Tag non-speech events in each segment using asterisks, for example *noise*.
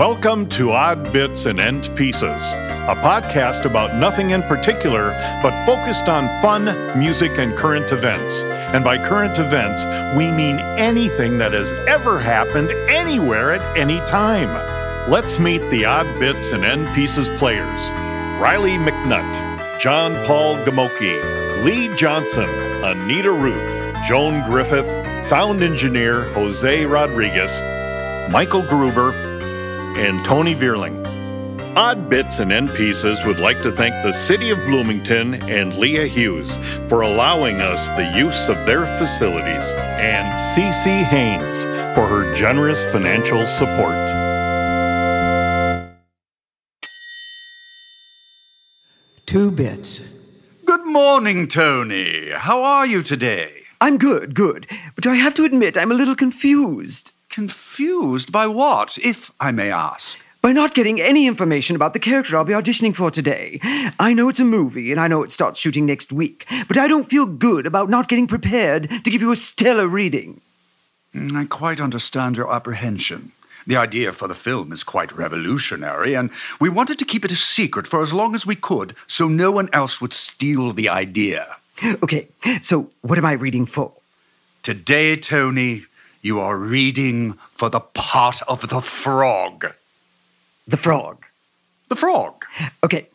Welcome to Odd Bits and End Pieces, a podcast about nothing in particular, but focused on fun, music, and current events. And by current events, we mean anything that has ever happened anywhere at any time. Let's meet the Odd Bits and End Pieces players Riley McNutt, John Paul Gamoki, Lee Johnson, Anita Ruth, Joan Griffith, sound engineer Jose Rodriguez, Michael Gruber, and Tony Vierling. Odd Bits and End Pieces would like to thank the City of Bloomington and Leah Hughes for allowing us the use of their facilities, and CC Haynes for her generous financial support. Two bits. Good morning, Tony. How are you today? I'm good, good. But I have to admit, I'm a little confused. Confused by what, if I may ask? By not getting any information about the character I'll be auditioning for today. I know it's a movie, and I know it starts shooting next week, but I don't feel good about not getting prepared to give you a stellar reading. Mm, I quite understand your apprehension. The idea for the film is quite revolutionary, and we wanted to keep it a secret for as long as we could so no one else would steal the idea. Okay, so what am I reading for? Today, Tony, you are reading for the part of the frog. The frog. The frog? Okay,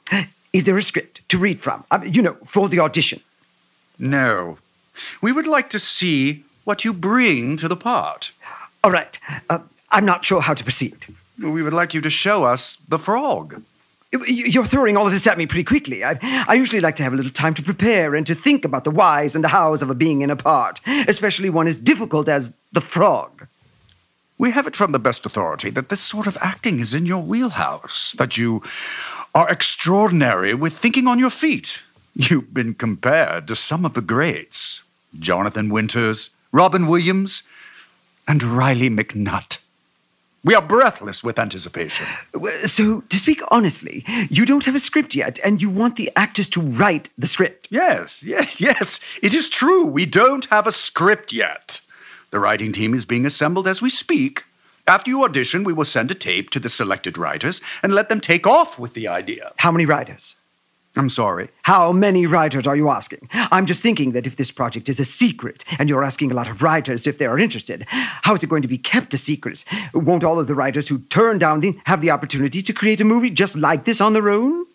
is there a script to read from? I mean, you know, for the audition. No. We would like to see what you bring to the part. All right, uh, I'm not sure how to proceed. We would like you to show us the frog. You're throwing all of this at me pretty quickly. I, I usually like to have a little time to prepare and to think about the whys and the hows of a being in a part, especially one as difficult as the frog. We have it from the best authority that this sort of acting is in your wheelhouse, that you are extraordinary with thinking on your feet. You've been compared to some of the greats Jonathan Winters, Robin Williams, and Riley McNutt. We are breathless with anticipation. So, to speak honestly, you don't have a script yet, and you want the actors to write the script. Yes, yes, yes, it is true. We don't have a script yet. The writing team is being assembled as we speak. After you audition, we will send a tape to the selected writers and let them take off with the idea. How many writers? I'm sorry. How many writers are you asking? I'm just thinking that if this project is a secret and you're asking a lot of writers if they are interested, how is it going to be kept a secret? Won't all of the writers who turn down the have the opportunity to create a movie just like this on their own?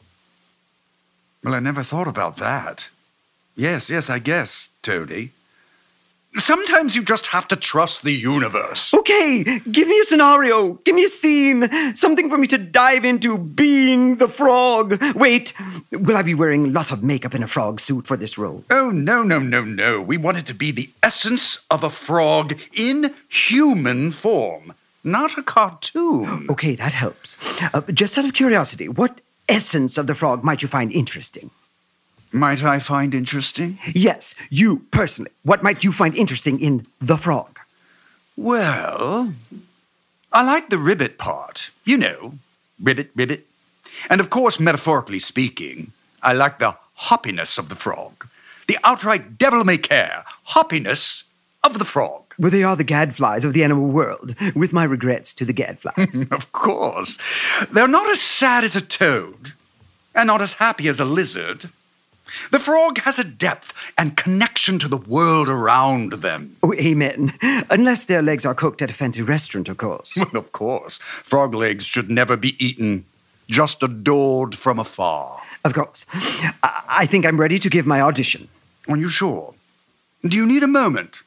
Well, I never thought about that. Yes, yes, I guess, Tony. Sometimes you just have to trust the universe. Okay, give me a scenario, give me a scene, something for me to dive into being the frog. Wait, will I be wearing lots of makeup in a frog suit for this role? Oh, no, no, no, no. We want it to be the essence of a frog in human form, not a cartoon. Okay, that helps. Uh, just out of curiosity, what essence of the frog might you find interesting? Might I find interesting? Yes, you personally. What might you find interesting in the frog? Well, I like the ribbit part. You know, ribbit, ribbit. And of course, metaphorically speaking, I like the hoppiness of the frog. The outright devil may care hoppiness of the frog. Well, they are the gadflies of the animal world, with my regrets to the gadflies. *laughs* Of course. They're not as sad as a toad, and not as happy as a lizard. The frog has a depth and connection to the world around them. oh, amen. Unless their legs are cooked at a fancy restaurant, of course. Well, of course, frog legs should never be eaten, just adored from afar. Of course. I, I think I'm ready to give my audition. Are you sure? Do you need a moment?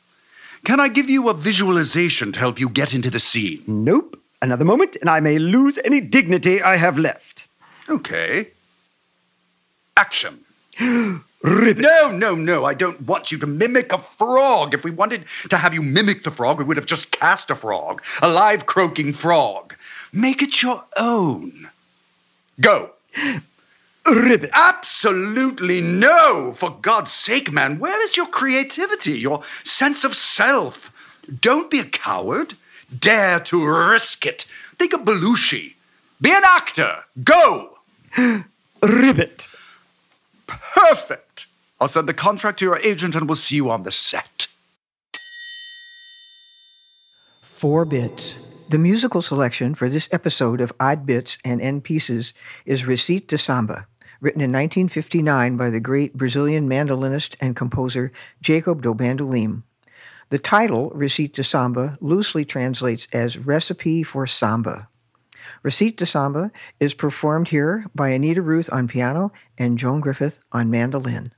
Can I give you a visualization to help you get into the scene? Nope. Another moment, and I may lose any dignity I have left. Okay. Action. Ribbit. *gasps* No, no, no. I don't want you to mimic a frog. If we wanted to have you mimic the frog, we would have just cast a frog, a live croaking frog. Make it your own. Go. Ribbit. Absolutely no. For God's sake, man, where is your creativity, your sense of self? Don't be a coward. Dare to risk it. Think of Belushi. Be an actor. Go. *gasps* Ribbit. Perfect. I'll send the contract to your agent and we'll see you on the set. Four bits. The musical selection for this episode of Odd Bits and End Pieces is Receita de Samba, written in 1959 by the great Brazilian mandolinist and composer Jacob do Bandolim. The title, Receita de Samba, loosely translates as Recipe for Samba. Receita de Samba is performed here by Anita Ruth on piano and Joan Griffith on mandolin.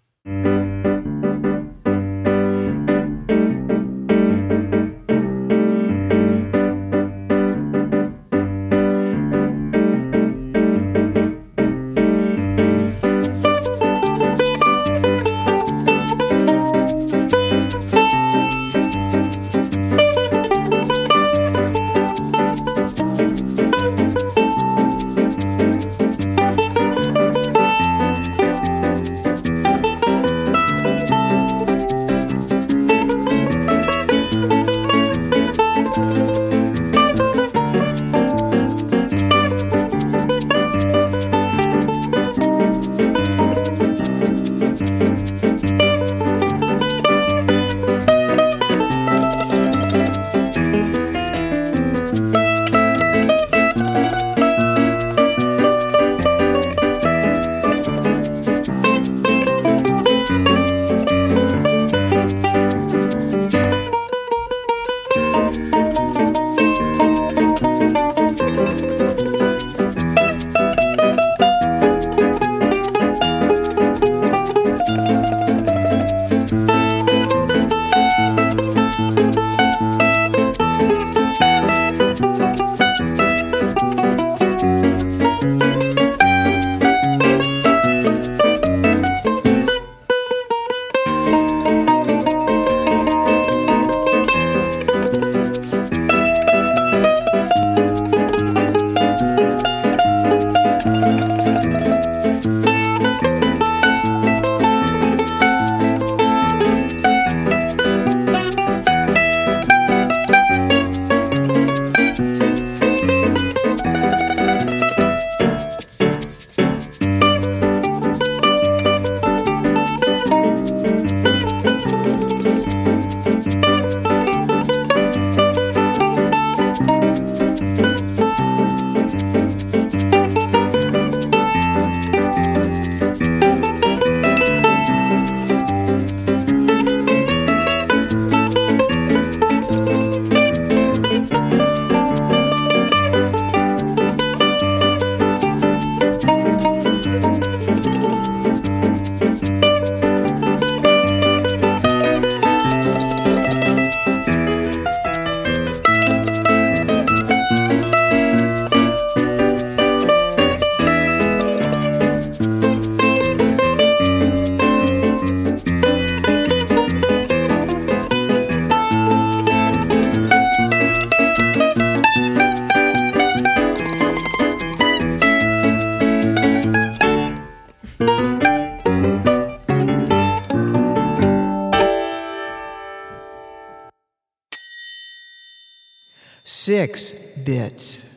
Six bits.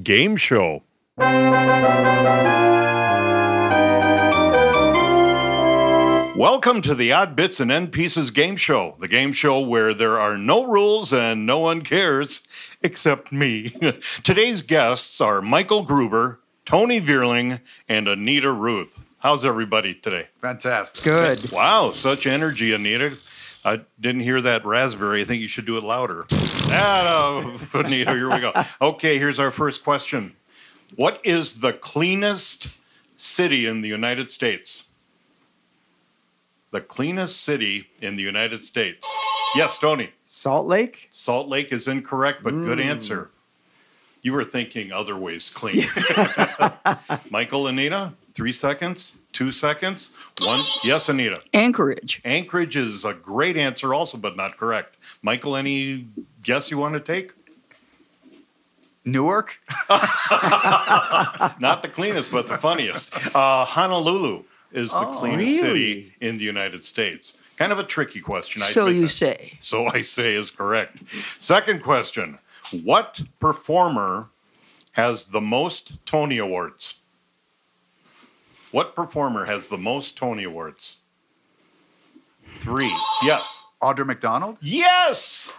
Game show. Welcome to the Odd Bits and End Pieces game show, the game show where there are no rules and no one cares *laughs* except me. *laughs* Today's guests are Michael Gruber, Tony Vierling, and Anita Ruth. How's everybody today? Fantastic. Good. Wow, such energy, Anita. I didn't hear that raspberry. I think you should do it louder. Ah, no, *laughs* here we go. Okay, here's our first question. What is the cleanest city in the United States? The cleanest city in the United States. Yes, Tony. Salt Lake? Salt Lake is incorrect, but good answer. You were thinking other ways clean. *laughs* Michael, and Anita, three seconds, two seconds, one. Yes, Anita. Anchorage. Anchorage is a great answer, also, but not correct. Michael, any guess you want to take? Newark? *laughs* *laughs* Not the cleanest, but the funniest. Uh, Honolulu is the cleanest city in the United States. Kind of a tricky question. I So you that. say. So I say is correct. Second question What performer has the most Tony Awards? What performer has the most Tony Awards? Three. Yes. Audra McDonald? Yes!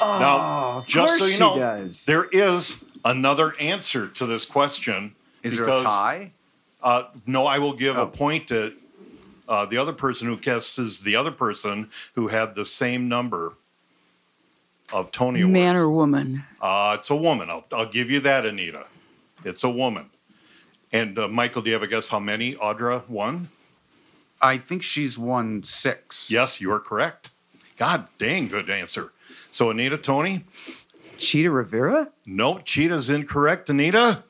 now, just so you know, does. there is another answer to this question. Is there a because, tie? Uh, no, I will give Oh. a point to uh, the other person who guesses the other person who had the same number of Tony Awards. Man or woman? Uh, it's a woman. I'll, I'll give you that, Anita. It's a woman. And uh, Michael, do you have a guess how many Audra won? I think she's won six. Yes, you are correct. God dang, good answer. So, Anita, Tony? Chita Rivera? No, Chita's incorrect, Anita.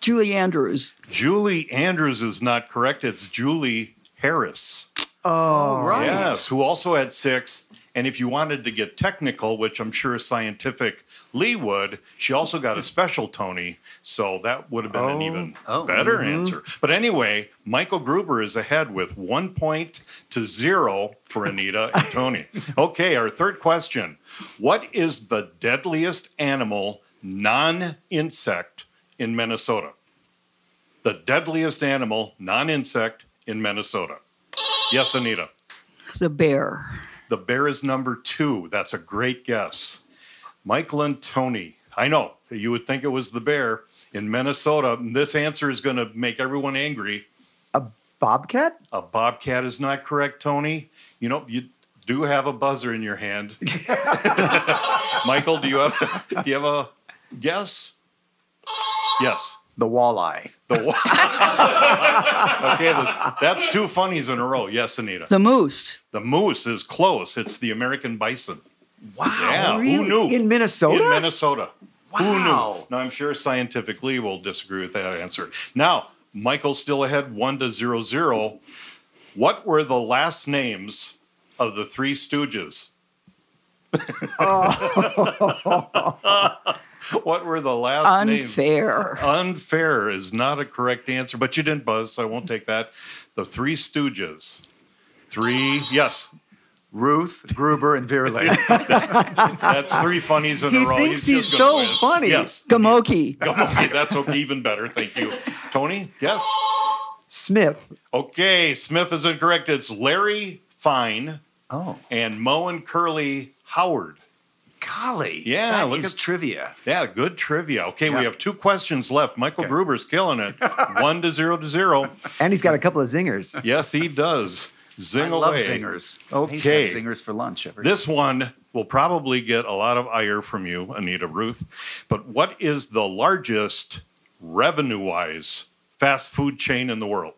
Julie Andrews. Julie Andrews is not correct. It's Julie Harris. Oh, right. Yes, who also had six. And if you wanted to get technical, which I'm sure Scientific Lee would, she also got a mm-hmm. special Tony. So that would have been an Oh. even Oh. better mm-hmm. answer. But anyway, Michael Gruber is ahead with one point to zero for Anita and *laughs* Tony. Okay, our third question What is the deadliest animal, non insect, in Minnesota? The deadliest animal, non insect, in Minnesota. Yes, Anita. The bear. The bear is number two. That's a great guess. Michael and Tony. I know you would think it was the bear in Minnesota. This answer is going to make everyone angry. A bobcat? A bobcat is not correct, Tony. You know, you do have a buzzer in your hand. *laughs* *laughs* Michael, do you have do you have a guess? Yes. The walleye. The wa- *laughs* okay, the, that's two funnies in a row. Yes, Anita. The moose. The moose is close. It's the American bison. Wow. Yeah, really? who knew? In Minnesota? In Minnesota. Who knew? Now, I'm sure scientifically we'll disagree with that answer. Now, Michael's still ahead, one to zero zero. What were the last names of the Three Stooges? *laughs* Oh. *laughs* *laughs* what were the last names? Unfair. Unfair is not a correct answer, but you didn't buzz, so I won't take that. The Three Stooges. Three, yes, Ruth, Gruber, and Vierling. *laughs* that's three funnies in He a row. thinks he's just so win. funny. Yes. Gamoki. *laughs* Okay, that's okay, even better. Thank you. Tony, yes? Smith. Okay, Smith is incorrect. It's Larry Fine oh, and Mo and Curly Howard. Golly. Yeah, that look is at- trivia. Yeah, good trivia. Okay, we have two questions left. Michael Gruber's killing it. *laughs* One to zero to zero. And he's got a couple of zingers. Yes, he does. Zing I away. love zingers. I used to Okay. zingers for lunch every This one will probably get a lot of ire from you, Anita Ruth. But what is the largest revenue wise fast food chain in the world?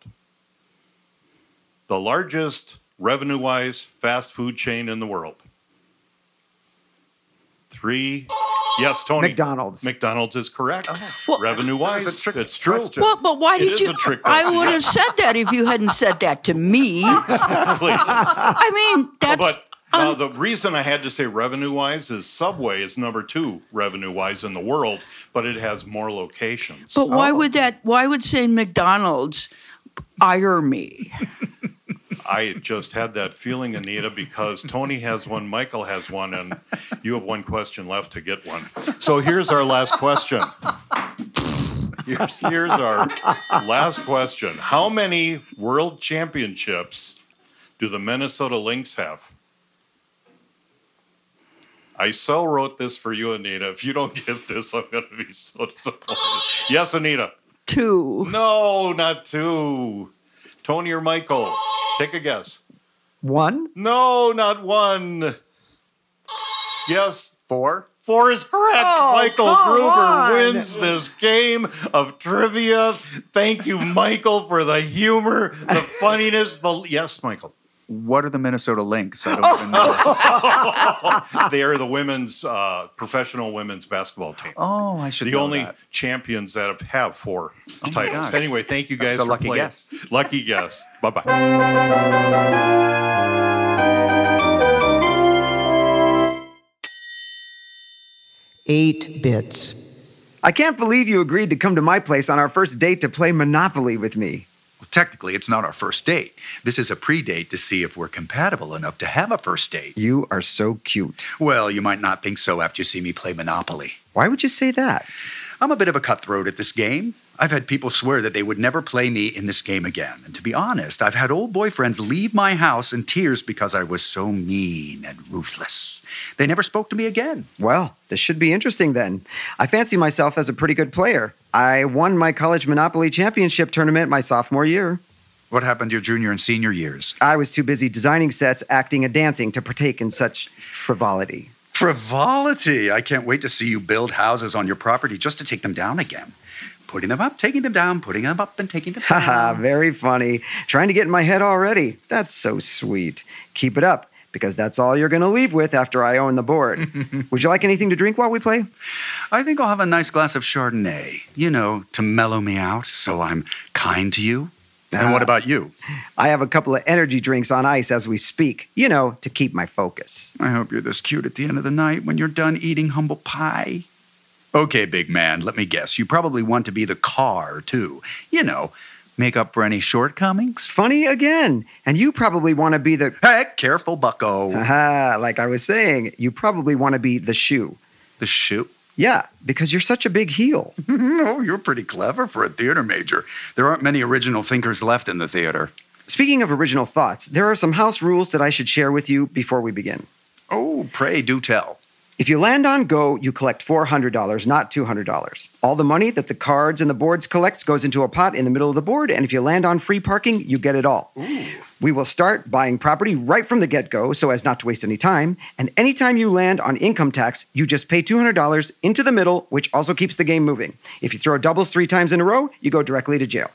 The largest revenue wise fast food chain in the world. Three. Yes, Tony. McDonald's. McDonald's is correct. Well- revenue wise, That a trick it's true. question. Well, but why It did is you? a trick I question. would have said that if you hadn't said that to me. Exactly. I mean, that's. but now un- the reason I had to say revenue wise is Subway is number two revenue wise in the world, but it has more locations. but why oh. would that? Why would saying McDonald's ire me? I just had that feeling, Anita, because Tony has one, Michael has one, and you have one question left to get one. So here's our last question. Here's, here's our last question. How many world championships do the Minnesota Lynx have? I so wrote this for you, Anita. If you don't get this, I'm going to be so disappointed. Yes, Anita. Two. No, not two. Tony or Michael? Take a guess. One? No, not one. Yes, Four. four is correct. Oh, Michael come Gruber on. wins this game of trivia. Thank you, Michael, for the humor, the funniness. The yes, Michael. What are the Minnesota Lynx? I don't even *laughs* know. They are the women's uh, professional women's basketball team. Oh, I should the know only that. champions that have, have four titles. Anyway, thank you guys That's a for lucky playing. guess. Lucky guess. Bye bye. Eight bits. I can't believe you agreed to come to my place on our first date to play Monopoly with me. Well, technically, it's not our first date. This is a pre-date to see if we're compatible enough to have a first date. You are so cute. Well, you might not think so after you see me play Monopoly. Why would you say that? I'm a bit of a cutthroat at this game. I've had people swear that they would never play me in this game again. And to be honest, I've had old boyfriends leave my house in tears because I was so mean and ruthless. They never spoke to me again. Well, this should be interesting then. I fancy myself as a pretty good player. I won my college Monopoly championship tournament my sophomore year. What happened your junior and senior years? I was too busy designing sets, acting, and dancing to partake in such frivolity. Frivolity. I can't wait to see you build houses on your property just to take them down again. Putting them up, taking them down, putting them up, and taking them down. Haha, very funny. Trying to get in my head already. That's so sweet. Keep it up, because that's all you're going to leave with after I own the board. *laughs* Would you like anything to drink while we play? I think I'll have a nice glass of Chardonnay, you know, to mellow me out so I'm kind to you. And what Ah. about you? I have a couple of energy drinks on ice as we speak, you know, to keep my focus. I hope you're this cute at the end of the night when you're done eating humble pie. Okay, big man, let me guess. You probably want to be the car, too. You know, make up for any shortcomings. Funny again. And you probably want to be the. Heck, careful, bucko. Like I was saying, you probably want to be the shoe. The shoe. Yeah, because you're such a big heel. *laughs* Oh, you're pretty clever for a theater major. There aren't many original thinkers left in the theater. Speaking of original thoughts, there are some house rules that I should share with you before we begin. Oh, pray do tell. If you land on Go, you collect $400, not $200. All the money that the cards and the boards collects goes into a pot in the middle of the board, and if you land on free parking, you get it all. We will start buying property right from the get go so as not to waste any time. And anytime you land on income tax, you just pay $200 into the middle, which also keeps the game moving. If you throw doubles three times in a row, you go directly to jail.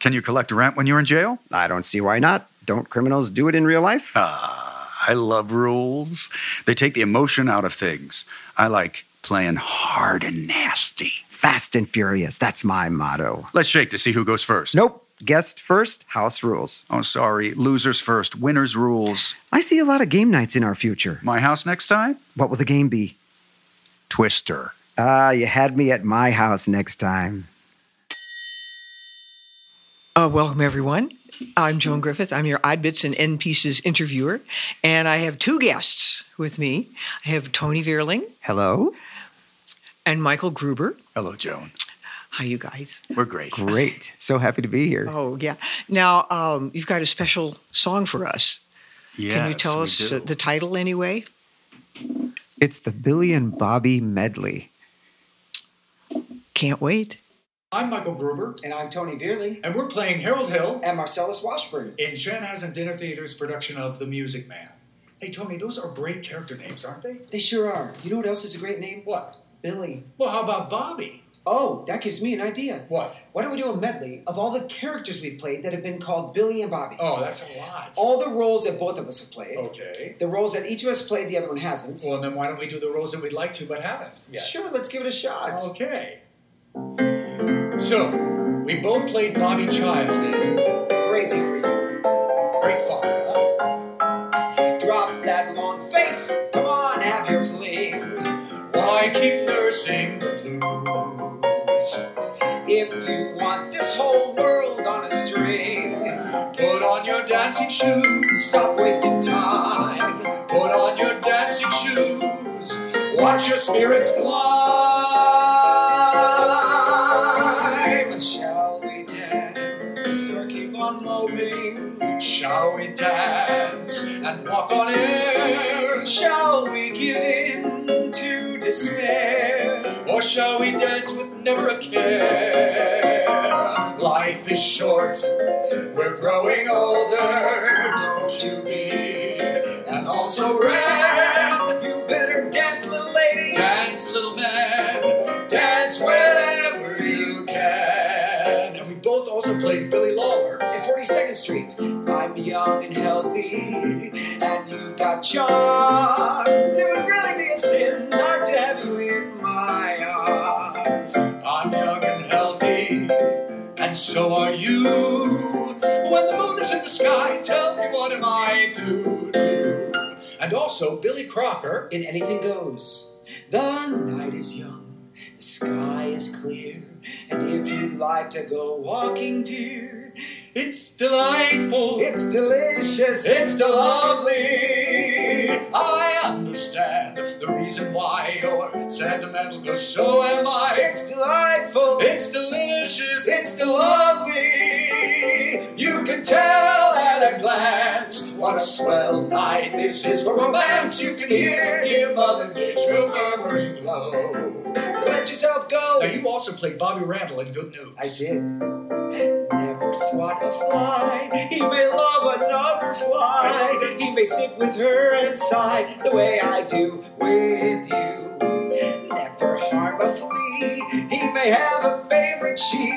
Can you collect rent when you're in jail? I don't see why not. Don't criminals do it in real life? Ah. I love rules. They take the emotion out of things. I like playing hard and nasty. Fast and furious. That's my motto. Let's shake to see who goes first. Nope. Guest first, house rules. Oh, sorry. Losers first. Winners rules. I see a lot of game nights in our future. My house next time? What will the game be? Twister. Ah, you had me at my house next time. Uh, welcome, everyone. I'm Joan Griffith. I'm your Odd Bits and End Pieces interviewer. And I have two guests with me. I have Tony Vierling Hello? and Michael Gruber. Hello, Joan. Hi, you guys. We're great. Great. So happy to be here. Oh, yeah. Now, um, you've got a special song for us. Can you tell us do. uh, the title anyway? It's the Billy and Bobby medley. Can't wait. I'm Michael Gruber, And I'm Tony Vierling and we're playing Harold Hill and Marcellus Washburn. in Chanhassen Dinner Theater's production of The Music Man. Hey, Tony, those are great character names, aren't they? They sure are. You know what else is a great name? What? Billy. Well, how about Bobby? Oh, that gives me an idea. What? Why don't we do a medley of all the characters we've played that have been called Billy and Bobby? Oh, that's a lot. All the roles that both of us have played. Okay. The roles that each of us played, the other one hasn't. Well, then why don't we do the roles that we'd like to but haven't yet? Sure, let's give it a shot. Okay. So, we both played Bobby Child in Crazy for you. Great Fun, huh? Drop that long face. Come on, have your fling. Why keep nursing the blues? If you want this whole world on a string, Put on your dancing shoes. stop wasting time. Put on your dancing shoes. Watch your spirits climb. Shall we dance and walk on air? Shall we give in to despair? Or shall we dance with never a care? Life is short, we're growing older. Don't you be? And also red. Young and healthy, and you've got charms. It would really be a sin not to have you in my arms. I'm young and healthy, and so are you. When the moon is in the sky, tell me what am I to do? And also Billy Crocker. In anything goes. The night is young, the sky is clear, and if you'd like to go walking, dear, It's delightful. it's delicious. It's lovely. I understand the reason why you're sentimental, cause so am I. It's delightful. It's delicious, it's lovely. You can tell at a glance what a swell night this is for romance. You can hear dear Mother Nature murmuring low. Let yourself go. Now, you also played Bobby Randall in Good News. I did. Swat a fly. He may love another fly. He may sit with her and sigh the way I do with you. Never harm a flea. He may have a favorite she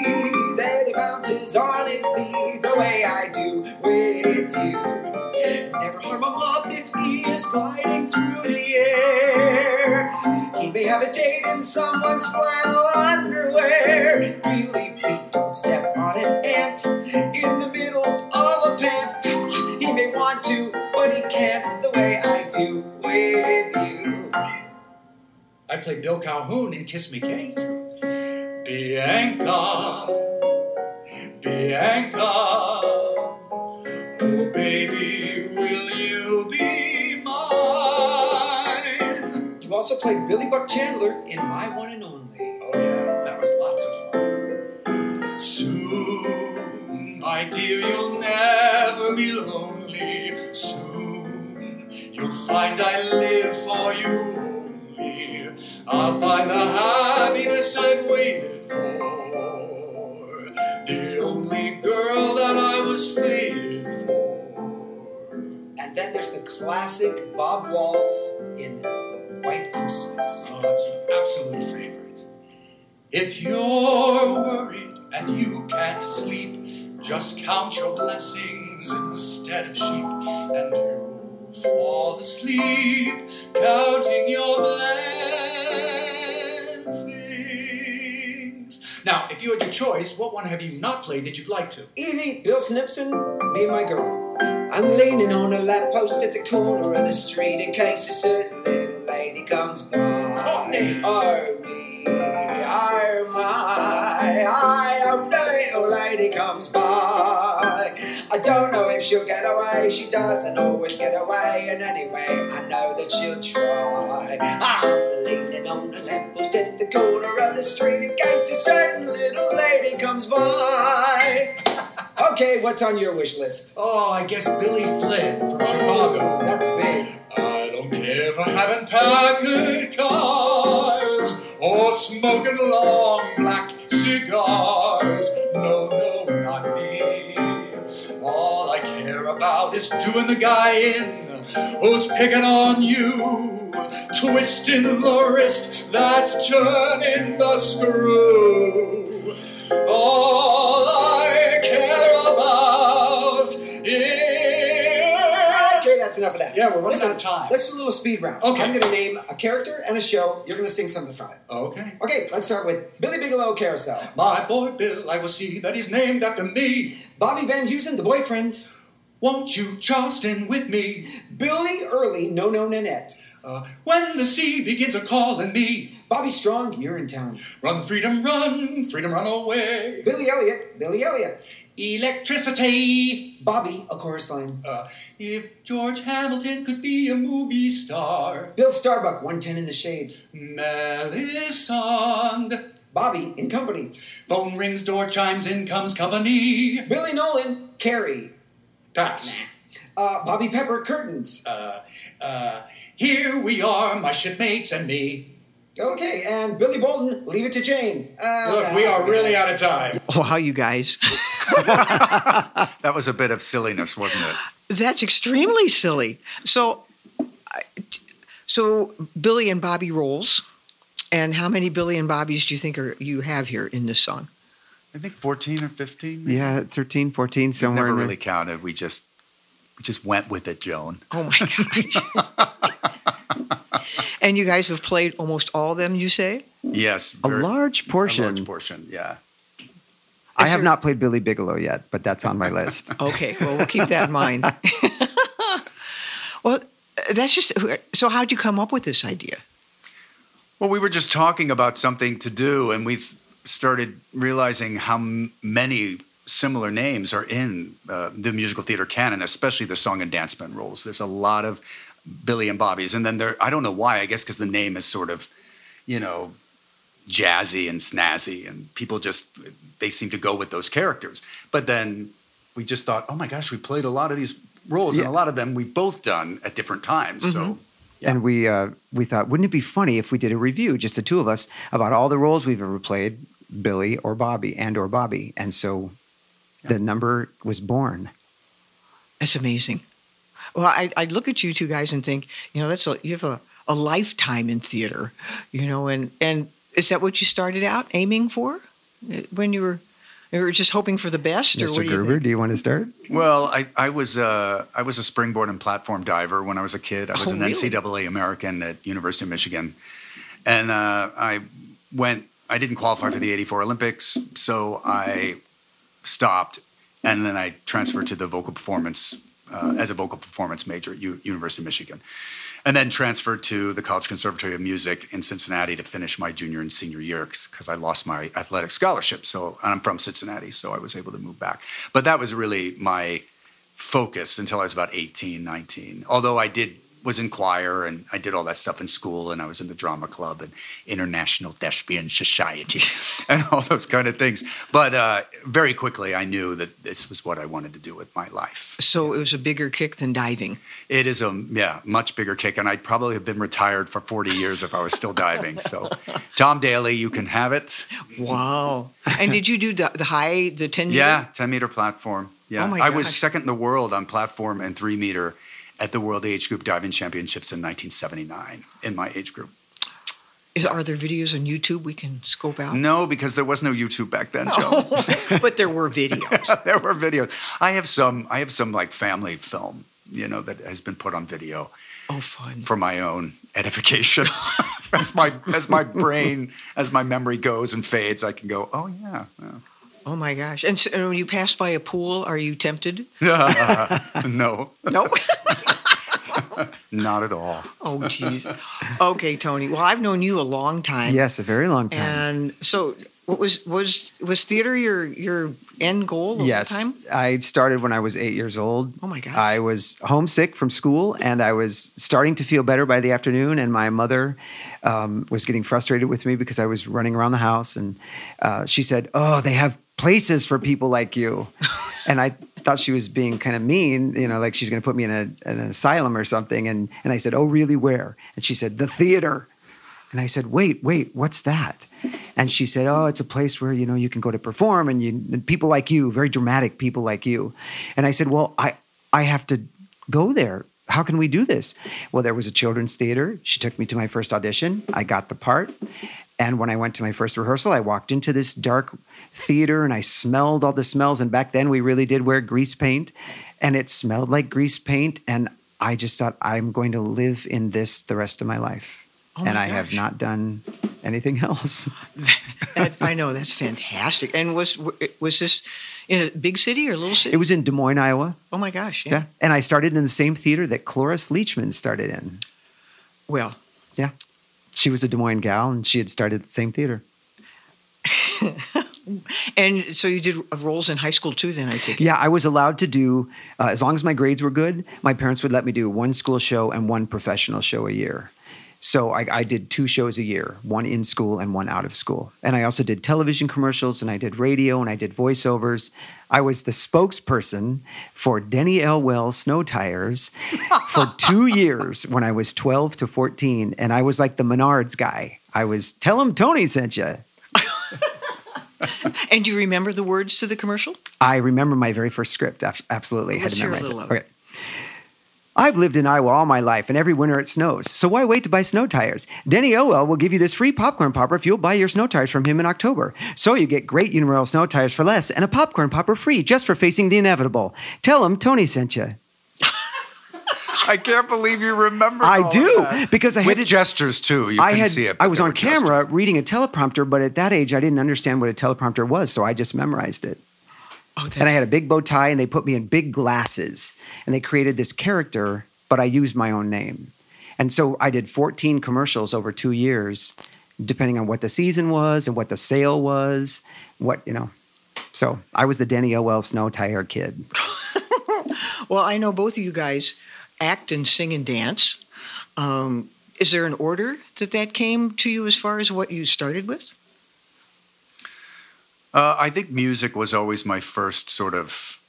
that he bounces on his knee the way I do with you. Never harm a moth is gliding through the air. He may have a date in someone's flannel underwear. Believe me, don't step on an ant in the middle of a pant. He may want to, but he can't the way I do with you. I played Bill Calhoun in Kiss Me Kate. Bianca, Bianca, played Billy Buck Chandler in My One and Only. Oh yeah, that was lots of fun. Soon, my dear, you'll never be lonely. Soon, you'll find I live for you only. I'll find the happiness I've waited for. The only girl that I was fated for. And then there's the classic Bob Wallace in Christmas. Oh, that's an absolute favorite. If you're worried and you can't sleep, just count your blessings instead of sheep, and you'll fall asleep counting your blessings. Now, if you had your choice, what one have you not played that you'd like to? Easy, Bill Snibson, me and my girl. I'm leaning on a lamppost at the corner of the street in case a certain lady comes by. Oh, me, oh, my, I hope the little lady comes by. I don't know if she'll get away, she doesn't always get away, and anyway, I know that she'll try. I'm leaning on a lamppost at the corner of the street in case a certain little lady comes by. *laughs* Okay, what's on your wish list? Oh, I guess Billy Flynn from Chicago. That's big. Don't care for having Packard cars or smoking long black cigars. No, no, not me. All I care about is doing the guy in who's picking on you, twisting the wrist that's turning the screw. All I care about enough of that. Yeah, we're running Listen, out of time. Let's do a little speed round. Okay. I'm going to name a character and a show. You're going to sing something from it. Okay. Okay, let's start with Billy Bigelow Carousel. My boy Bill, I will see that he's named after me. Bobby Van Heusen, the boyfriend. Won't you Charleston with me? Billy Early, No No Nanette. Uh, when the sea begins a calling me, Bobby Strong, You're in Town. run, freedom, run, freedom, run away. Billy Elliot, Billy Elliot. Electricity. Bobby, A Chorus Line. Uh, if George Hamilton could be a movie star, Bill Starbuck, 110 in the Shade. Melisande. Bobby, In Company. Phone rings, door chimes, in comes company. Billy Nolan, Carrie. Pass. Uh, Bobby Pepper, Curtains. Uh, uh, here we are, my shipmates and me. Okay, and Billy Bolton, Leave It to Jane. Uh, Look, we are really out of time. *laughs* Wow, you guys. *laughs* That was a bit of silliness, wasn't it? That's extremely silly. So, so Billy and Bobby rolls, and how many Billy and Bobbies do you think are you have here in this song? I think 14 or 15. maybe? Yeah, 13, 14, We've somewhere never in there. really counted. We just we just went with it, Joan. Oh my gosh! *laughs* and you guys have played almost all of them. You say? Yes, A very- large A portion. large portion, yeah. I Is have there- not played Billy Bigelow yet, but that's on my list. *laughs* Okay, well we'll keep that in mind. *laughs* well, that's just so. How'd you come up with this idea? Well, we were just talking about something to do, and we started realizing how m- many similar names are in uh, the musical theater canon, especially the song and dance band roles. There's a lot of Billy and Bobby's, and then there. I don't know why. I guess because the name is sort of, you know, jazzy and snazzy, and people just they seem to go with those characters. But then we just thought, oh my gosh, we played a lot of these roles, and a lot of them we've both done at different times. So And we uh, we thought, wouldn't it be funny if we did a revue, just the two of us, about all the roles we've ever played, Billy or Bobby, and or Bobby. And so the number was born. That's amazing. Well, I, I look at you two guys and think, you know, that's a, you have a, a lifetime in theater, you know, and, and is that what you started out aiming for when you were, you were just hoping for the best? Or Mr. what do you Gruber, do you want to start? Well, I, I was uh, I was a springboard and platform diver when I was a kid. I was Oh, an really? NCAA American at University of Michigan, and uh, I went. I didn't qualify for the '84 Olympics, so I stopped, and then I transferred to the vocal performance uh, as a vocal performance major at U- University of Michigan, and then transferred to the College Conservatory of Music in Cincinnati to finish my junior and senior years because I lost my athletic scholarship. So I'm from Cincinnati, so I was able to move back. But that was really my focus until I was about 18, 19. Although I did was in choir and I did all that stuff in school and I was in the drama club and International Thespian Society *laughs* and all those kind of things. But uh, very quickly I knew that this was what I wanted to do with my life. So it was a bigger kick than diving. It is a yeah much bigger kick, and I'd probably have been retired for 40 years if I was still diving. So, *laughs* Tom Daley, you can have it. Wow. and did you do the, high, the 10 meter? Yeah, 10 meter platform. Yeah, Oh I was second in the world on platform and three meter at the World Age Group Diving Championships in 1979 in my age group. Is, are there videos on YouTube we can scope out? No, because there was no YouTube back then, Joe. *laughs* but there were videos. *laughs* there were videos. I have some. I have some like family film, you know, that has been put on video. Oh, fun. for my own edification. *laughs* as my as my brain as my memory goes and fades, I can go, oh yeah. Oh my gosh. And, so, and when you pass by a pool, are you tempted? yeah. *laughs* no, No. *laughs* not at all. oh, jeez. Okay, Tony. Well, I've known you a long time. Yes, a very long time. And so, what was was was theater your your end goal the yes, whole time? I started when I was eight years old. Oh my God. I was homesick from school, and I was starting to feel better by the afternoon. And my mother um, was getting frustrated with me because I was running around the house, and uh, she said, "Oh, they have places for people like you," *laughs* and I thought she was being kind of mean, you know, like she's going to put me in a, an asylum or something. And and I said, "Oh, really? Where?" And she said, "The theater." And I said, "Wait, wait, what's that?" And she said, "Oh, it's a place where you know you can go to perform, and you and people like you, very dramatic people like you." And I said, "Well, I I have to go there. How can we do this?" Well, there was a children's theater. She took me to my first audition. I got the part. And when I went to my first rehearsal, I walked into this dark theater and I smelled all the smells. And back then, we really did wear grease paint, and it smelled like grease paint. And I just thought, I'm going to live in this the rest of my life. Oh and my I have not done anything *laughs* else. That- I know that's fantastic. And was was this in a big city or a little city? It was in Des Moines, Iowa. oh my gosh! Yeah. Yeah. And I started in the same theater that Cloris Leachman started in. Well, Yeah. She was a Des Moines gal and she had started the same theater. *laughs* and so you did roles in high school too. Then I take it. Yeah, I was allowed to do, uh, as long as my grades were good, my parents would let me do one school show and one professional show a year. So I, I did two shows a year, one in school and one out of school. And I also did television commercials and I did radio and I did voiceovers. I was the spokesperson for Denny L. Wells Snow Tires *laughs* for two years when I was 12 to 14. And I was like the Menards guy. I was, tell him Tony sent you. *laughs* And do you remember the words to the commercial? I remember my very first script. Absolutely, Let's had to memorize it. it. Okay. I've lived in Iowa all my life, and every winter it snows. So why wait to buy snow tires? Denny Owell will give you this free popcorn popper if you'll buy your snow tires from him in October. So you get great Uniroyal snow tires for less and a popcorn popper free just for facing the inevitable. Tell him Tony sent you. *laughs* I can't believe you remember. I do because I had with gestures too. You I can had see it. I was on camera gestures. reading a teleprompter, but at that age I didn't understand what a teleprompter was, so I just memorized it. Oh, that's, and I had a big bow tie, and they put me in big glasses, and they created this character, but I used my own name. And so I did 14 commercials over two years, depending on what the season was and what the sale was, what, you know. So I was the Denny O.L. Snow Tire kid. *laughs* Well, I know both of you guys act and sing and dance. Um, is there an order that that came to you as far as what you started with? Uh, I think music was always my first sort of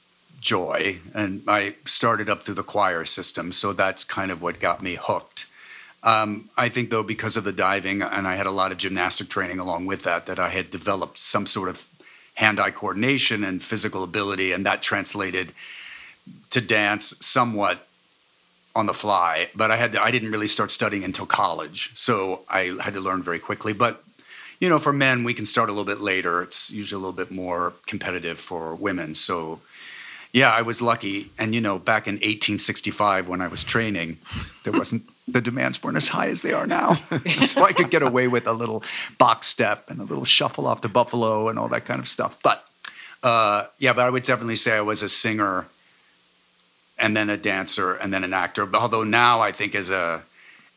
joy, and I started up through the choir system, so that's kind of what got me hooked. Um, I think, though, because of the diving, and I had a lot of gymnastic training along with that, that I had developed some sort of hand-eye coordination and physical ability, and that translated to dance somewhat on the fly. But I had to, I didn't really start studying until college, so I had to learn very quickly. But you know, for men, we can start a little bit later. It's usually a little bit more competitive for women. So, yeah, I was lucky. And, you know, back in 1865 when I was training, there wasn't, *laughs* the demands weren't as high as they are now. *laughs* so I could get away with a little box step and a little shuffle off the buffalo and all that kind of stuff. But, uh, yeah, but I would definitely say I was a singer and then a dancer and then an actor. Although now I think as a,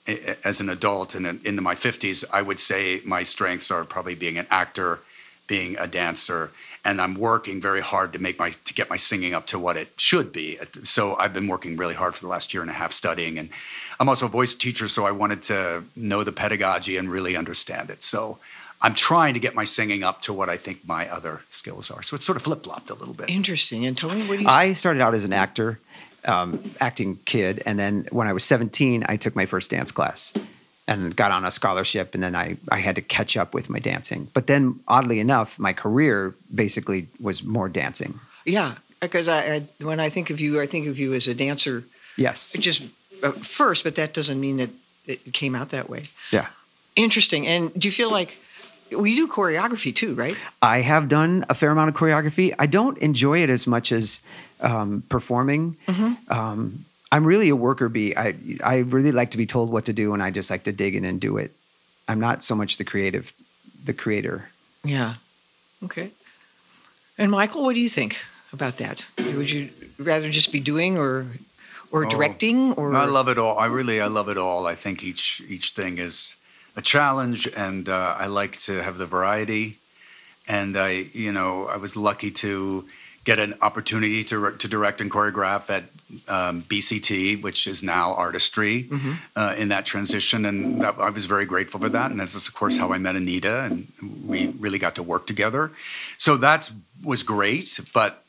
as an adult and in, into my 50s, I would say my strengths are probably being an actor, being a dancer, and I'm working very hard to make my to get my singing up to what it should be. So I've been working really hard for the last year and a half studying, and I'm also a voice teacher, so I wanted to know the pedagogy and really understand it. So I'm trying to get my singing up to what I think my other skills are. So it's sort of flip flopped a little bit. Interesting. And Tony, what do you? I started out as an actor, um, acting kid, and then when I was 17, I took my first dance class and got on a scholarship, and then I, I had to catch up with my dancing. But then, oddly enough, my career basically was more dancing. yeah, because I, I when I think of you, I think of you as a dancer, Yes. just uh, first, but that doesn't mean that it came out that way. Yeah. Interesting. And do you feel like well, you do choreography too, right? I have done a fair amount of choreography. I don't enjoy it as much as um, performing. Um, I'm really a worker bee. I I really like to be told what to do, and I just like to dig in and do it. I'm not so much the creative, the creator. Yeah. Okay. And Michael, what do you think about that? Would you rather just be doing or or directing or I love it all. I really, I love it all. I think each each thing is a challenge, and uh, I like to have the variety. And I, you know, I was lucky to get an opportunity to to direct and choreograph at um, BCT, which is now Artistry, uh, in that transition, and that, I was very grateful for that. And this is, of course, how I met Anita, and we really got to work together. So that was great, but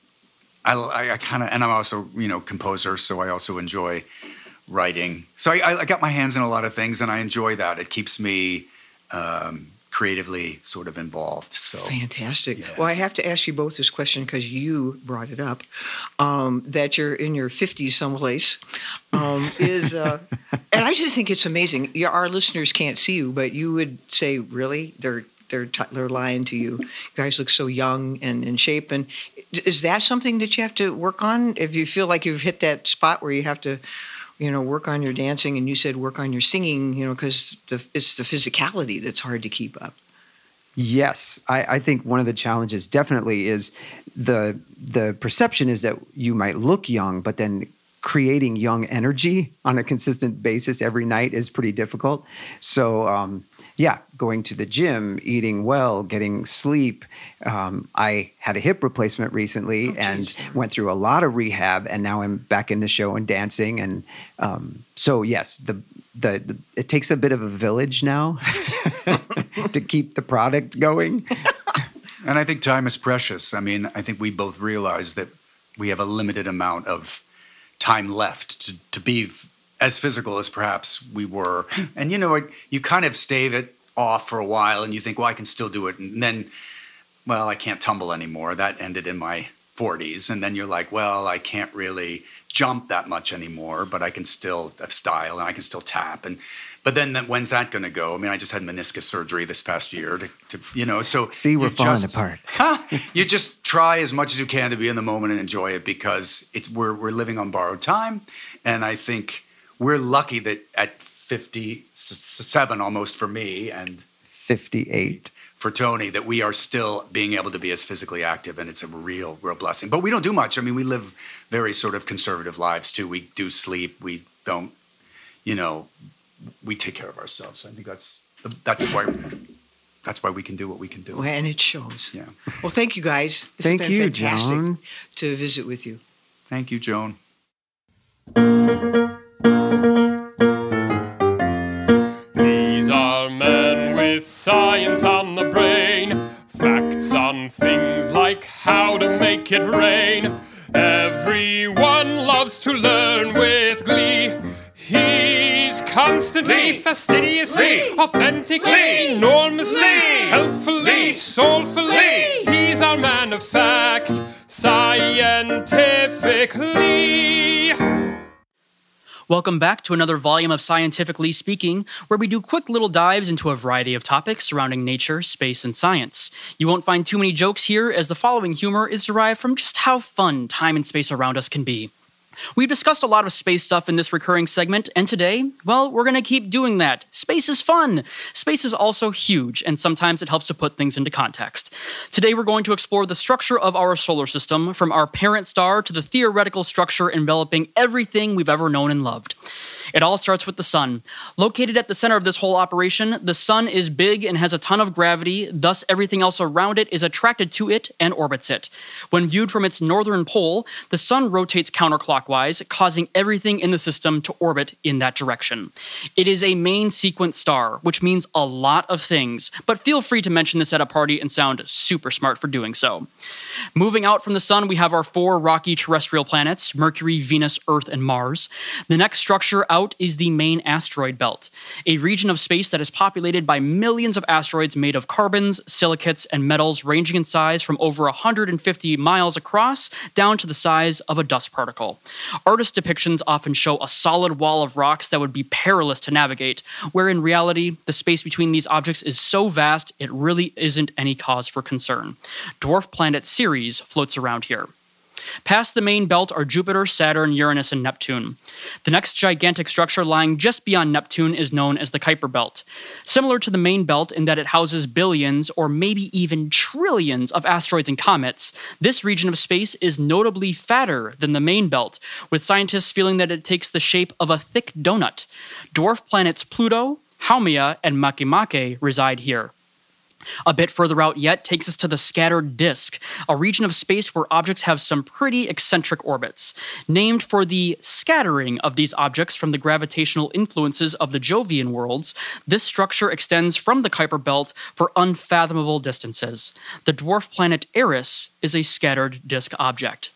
I, I, I kind of, and I'm also, you know, composer, so I also enjoy writing. So I, I got my hands in a lot of things, and I enjoy that. It keeps me um, creatively sort of involved. So Fantastic. Yeah. Well, I have to ask you both this question because you brought it up. Um, that you're in your 50s someplace um, is, uh, *laughs* and I just think it's amazing. Yeah, our listeners can't see you, but you would say, really, they're they're t- they're lying to you. You guys look so young and in shape. And is that something that you have to work on? If you feel like you've hit that spot where you have to. You know, work on your dancing, and you said work on your singing. You know, because it's the physicality that's hard to keep up. Yes, I, I think one of the challenges definitely is the the perception is that you might look young, but then creating young energy on a consistent basis every night is pretty difficult. So, um, yeah, going to the gym, eating well, getting sleep. Um, I had a hip replacement recently and went through a lot of rehab, and now I'm back in the show and dancing. And um, so, yes, the, the the it takes a bit of a village now *laughs* to keep the product going. *laughs* And I think time is precious. I mean, I think we both realize that we have a limited amount of time left to, to be as physical as perhaps we were. And you know, you kind of stave it off for a while and you think, well, I can still do it. And then, well, I can't tumble anymore. That ended in my 40s. And then you're like, well, I can't really jump that much anymore, but I can still have style and I can still tap. And but then that, when's that going to go? I mean, I just had meniscus surgery this past year to, to you know, so See, we're falling just- apart. *laughs* you just try as much as you can to be in the moment and enjoy it because it's we're we're living on borrowed time, and I think we're lucky that at fifty seven almost for me and 58. for Tony that we are still being able to be as physically active, and it's a real real blessing. But we don't do much. I mean, we live very sort of conservative lives too. We do sleep. We don't, you know, we take care of ourselves. I think that's that's why that's why we can do what we can do. And it shows. Yeah. Well, thank you guys. It's Thank been you, fantastic Joan. to visit with you. Thank you, Joan. Science on the brain. Facts on things like how to make it rain. Everyone loves to learn with glee. He's constantly, fastidiously, authentically, enormously, helpfully, soulfully. He's our man of fact, scientifically. Welcome back to another volume of Scientifically Speaking, where we do quick little dives into a variety of topics surrounding nature, space, and science. You won't find too many jokes here, as the following humor is derived from just how fun time and space around us can be. We've discussed a lot of space stuff in this recurring segment, and today, well, we're going to keep doing that. Space is fun. Space is also huge, and sometimes it helps to put things into context. Today, we're going to explore the structure of our solar system, from our parent star to the theoretical structure enveloping everything we've ever known and loved. It all starts with the sun. Located at the center of this whole operation, the sun is big and has a ton of gravity, thus, everything else around it is attracted to it and orbits it. When viewed from its northern pole, the sun rotates counterclockwise, causing everything in the system to orbit in that direction. It is a main sequence star, which means a lot of things, but feel free to mention this at a party and sound super smart for doing so. Moving out from the sun, we have our four rocky terrestrial planets Mercury, Venus, Earth, and Mars. The next structure out is the main asteroid belt, a region of space that is populated by millions of asteroids made of carbons, silicates, and metals ranging in size from over 150 miles across down to the size of a dust particle. Artist depictions often show a solid wall of rocks that would be perilous to navigate, where in reality, the space between these objects is so vast it really isn't any cause for concern. Dwarf planet Ceres floats around here. Past the main belt are Jupiter, Saturn, Uranus, and Neptune. The next gigantic structure lying just beyond Neptune is known as the Kuiper Belt. Similar to the main belt in that it houses billions or maybe even trillions of asteroids and comets, this region of space is notably fatter than the main belt, with scientists feeling that it takes the shape of a thick donut. Dwarf planets Pluto, Haumea, and Makemake reside here. A bit further out yet takes us to the scattered disk, a region of space where objects have some pretty eccentric orbits. Named for the scattering of these objects from the gravitational influences of the Jovian worlds, this structure extends from the Kuiper Belt for unfathomable distances. The dwarf planet Eris is a scattered disk object.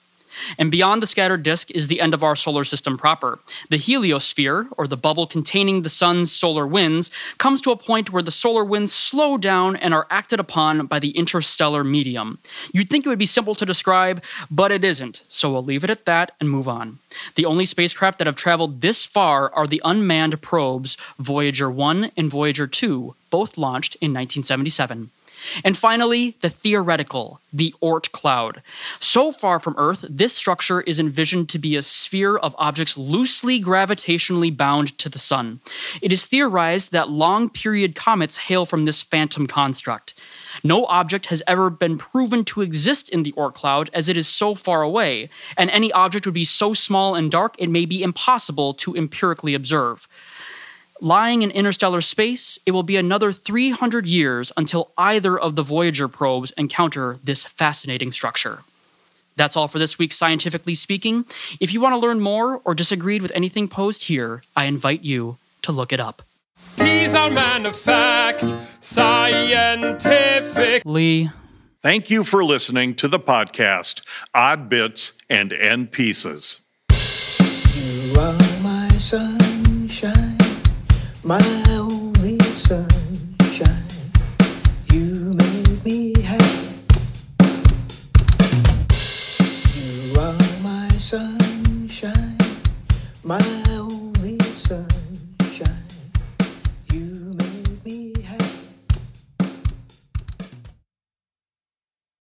And beyond the scattered disk is the end of our solar system proper. The heliosphere, or the bubble containing the sun's solar winds, comes to a point where the solar winds slow down and are acted upon by the interstellar medium. You'd think it would be simple to describe, but it isn't, so we'll leave it at that and move on. The only spacecraft that have traveled this far are the unmanned probes Voyager 1 and Voyager 2, both launched in 1977. And finally, the theoretical, the Oort cloud. So far from Earth, this structure is envisioned to be a sphere of objects loosely gravitationally bound to the Sun. It is theorized that long period comets hail from this phantom construct. No object has ever been proven to exist in the Oort cloud as it is so far away, and any object would be so small and dark it may be impossible to empirically observe. Lying in interstellar space, it will be another 300 years until either of the Voyager probes encounter this fascinating structure. That's all for this week, scientifically speaking. If you want to learn more or disagreed with anything posed here, I invite you to look it up. He's our man of fact, scientifically. Thank you for listening to the podcast Odd Bits and End Pieces. You are my sunshine, my